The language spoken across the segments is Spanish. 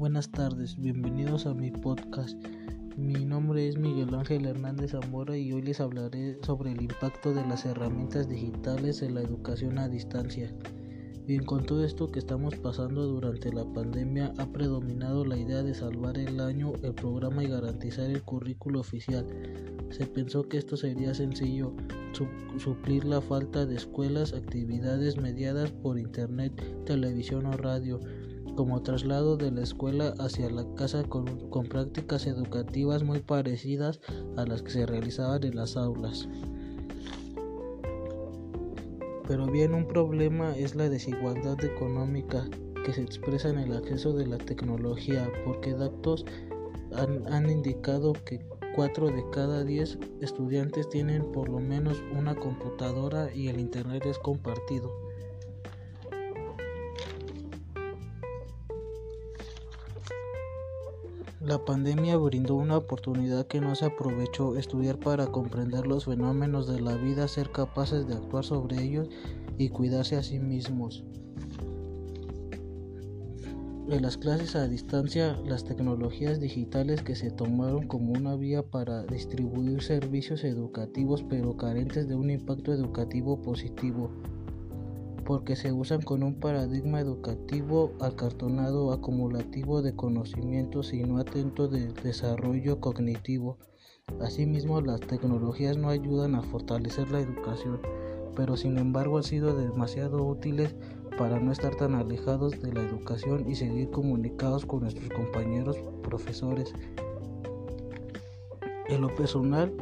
buenas tardes, bienvenidos a mi podcast. Mi nombre es Miguel Ángel Hernández Zamora y hoy les hablaré sobre el impacto de las herramientas digitales en la educación a distancia. Bien, con todo esto que estamos pasando durante la pandemia ha predominado la idea de salvar el año, el programa y garantizar el currículo oficial. Se pensó que esto sería sencillo, suplir la falta de escuelas, actividades mediadas por internet, televisión o radio, como traslado de la escuela hacia la casa con, prácticas educativas muy parecidas a las que se realizaban en las aulas. Pero bien, un problema es la desigualdad económica que se expresa en el acceso de la tecnología, porque datos han, han indicado que 4 de cada 10 estudiantes tienen por lo menos una computadora y el Internet es compartido. La pandemia brindó una oportunidad que no se aprovechó, estudiar para comprender los fenómenos de la vida, ser capaces de actuar sobre ellos y cuidarse a sí mismos. En las clases a distancia, las tecnologías digitales que se tomaron como una vía para distribuir servicios educativos pero carentes de un impacto educativo positivo porque se usan con un paradigma educativo acartonado acumulativo de conocimientos y no atento de desarrollo cognitivo. Asimismo, las tecnologías no ayudan a fortalecer la educación, pero sin embargo han sido demasiado útiles para no estar tan alejados de la educación y seguir comunicados con nuestros compañeros profesores. En lo personal,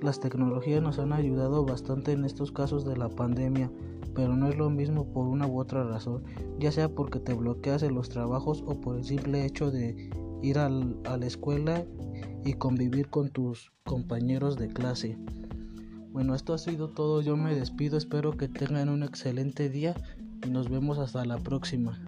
las tecnologías nos han ayudado bastante en estos casos de la pandemia, pero no es lo mismo por una u otra razón, ya sea porque te bloqueas en los trabajos o por el simple hecho de ir al, a la escuela y convivir con tus compañeros de clase. Bueno, esto ha sido todo, yo me despido, espero que tengan un excelente día y nos vemos hasta la próxima.